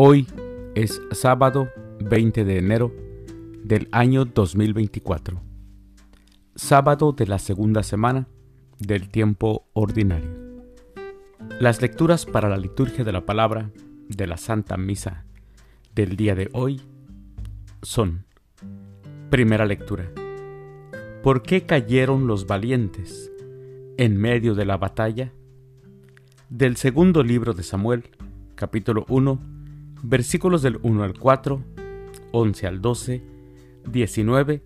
Hoy es sábado 20 de enero del año 2024, sábado de la segunda semana del tiempo ordinario. Las lecturas para la liturgia de la palabra de la Santa Misa del día de hoy son, primera lectura, ¿por qué cayeron los valientes en medio de la batalla? Del segundo libro de Samuel, capítulo 1, versículos del 1 al 4, 11 al 12, 19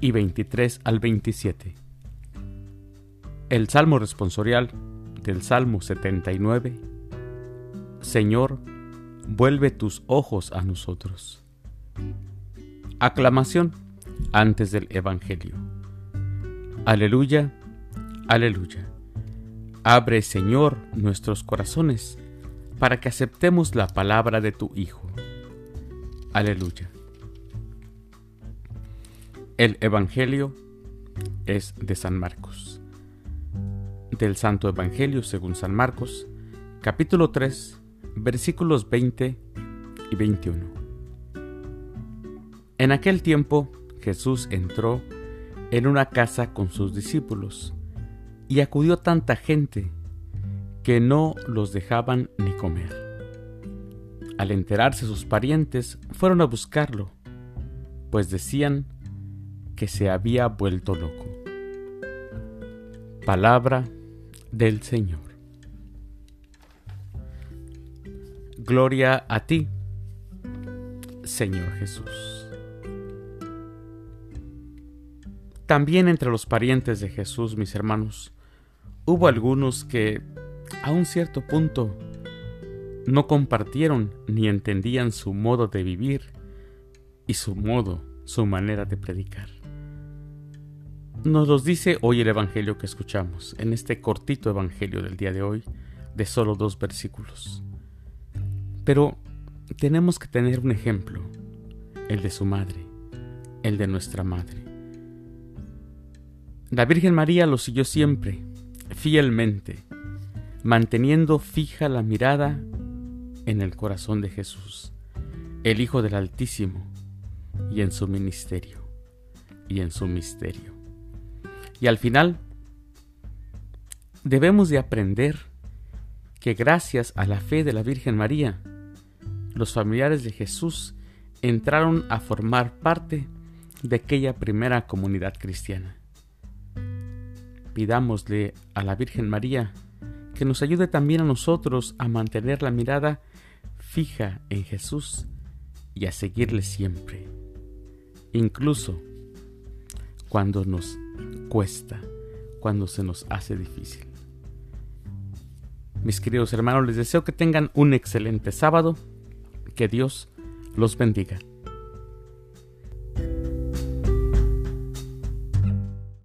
y 23 al 27. El Salmo responsorial del Salmo 79. Señor, vuelve tus ojos a nosotros. Aclamación antes del Evangelio. Aleluya, aleluya. Abre, Señor, nuestros corazones para que aceptemos la palabra de tu Hijo. Aleluya. El Evangelio es de San Marcos. Del Santo Evangelio según San Marcos, capítulo 3, versículos 20 y 21. En aquel tiempo Jesús entró en una casa con sus discípulos y acudió tanta gente que no los dejaban ni comer. Al enterarse sus parientes fueron a buscarlo, pues decían que se había vuelto loco. Palabra del Señor. Gloria a ti, Señor Jesús. También entre los parientes de Jesús, mis hermanos, hubo algunos que a un cierto punto no compartieron ni entendían su modo de vivir y su modo, su manera de predicar. Nos los dice hoy el Evangelio que escuchamos, en este cortito Evangelio del día de hoy, de solo dos versículos. Pero tenemos que tener un ejemplo, el de su madre, el de nuestra madre. La Virgen María lo siguió siempre, fielmente, manteniendo fija la mirada en el corazón de Jesús, el Hijo del Altísimo, y en su ministerio, y en su misterio. Y al final, debemos de aprender que gracias a la fe de la Virgen María, los familiares de Jesús entraron a formar parte de aquella primera comunidad cristiana. Pidámosle a la Virgen María que nos ayude también a nosotros a mantener la mirada fija en Jesús y a seguirle siempre, incluso cuando nos cuesta, cuando se nos hace difícil. Mis queridos hermanos, les deseo que tengan un excelente sábado, que Dios los bendiga.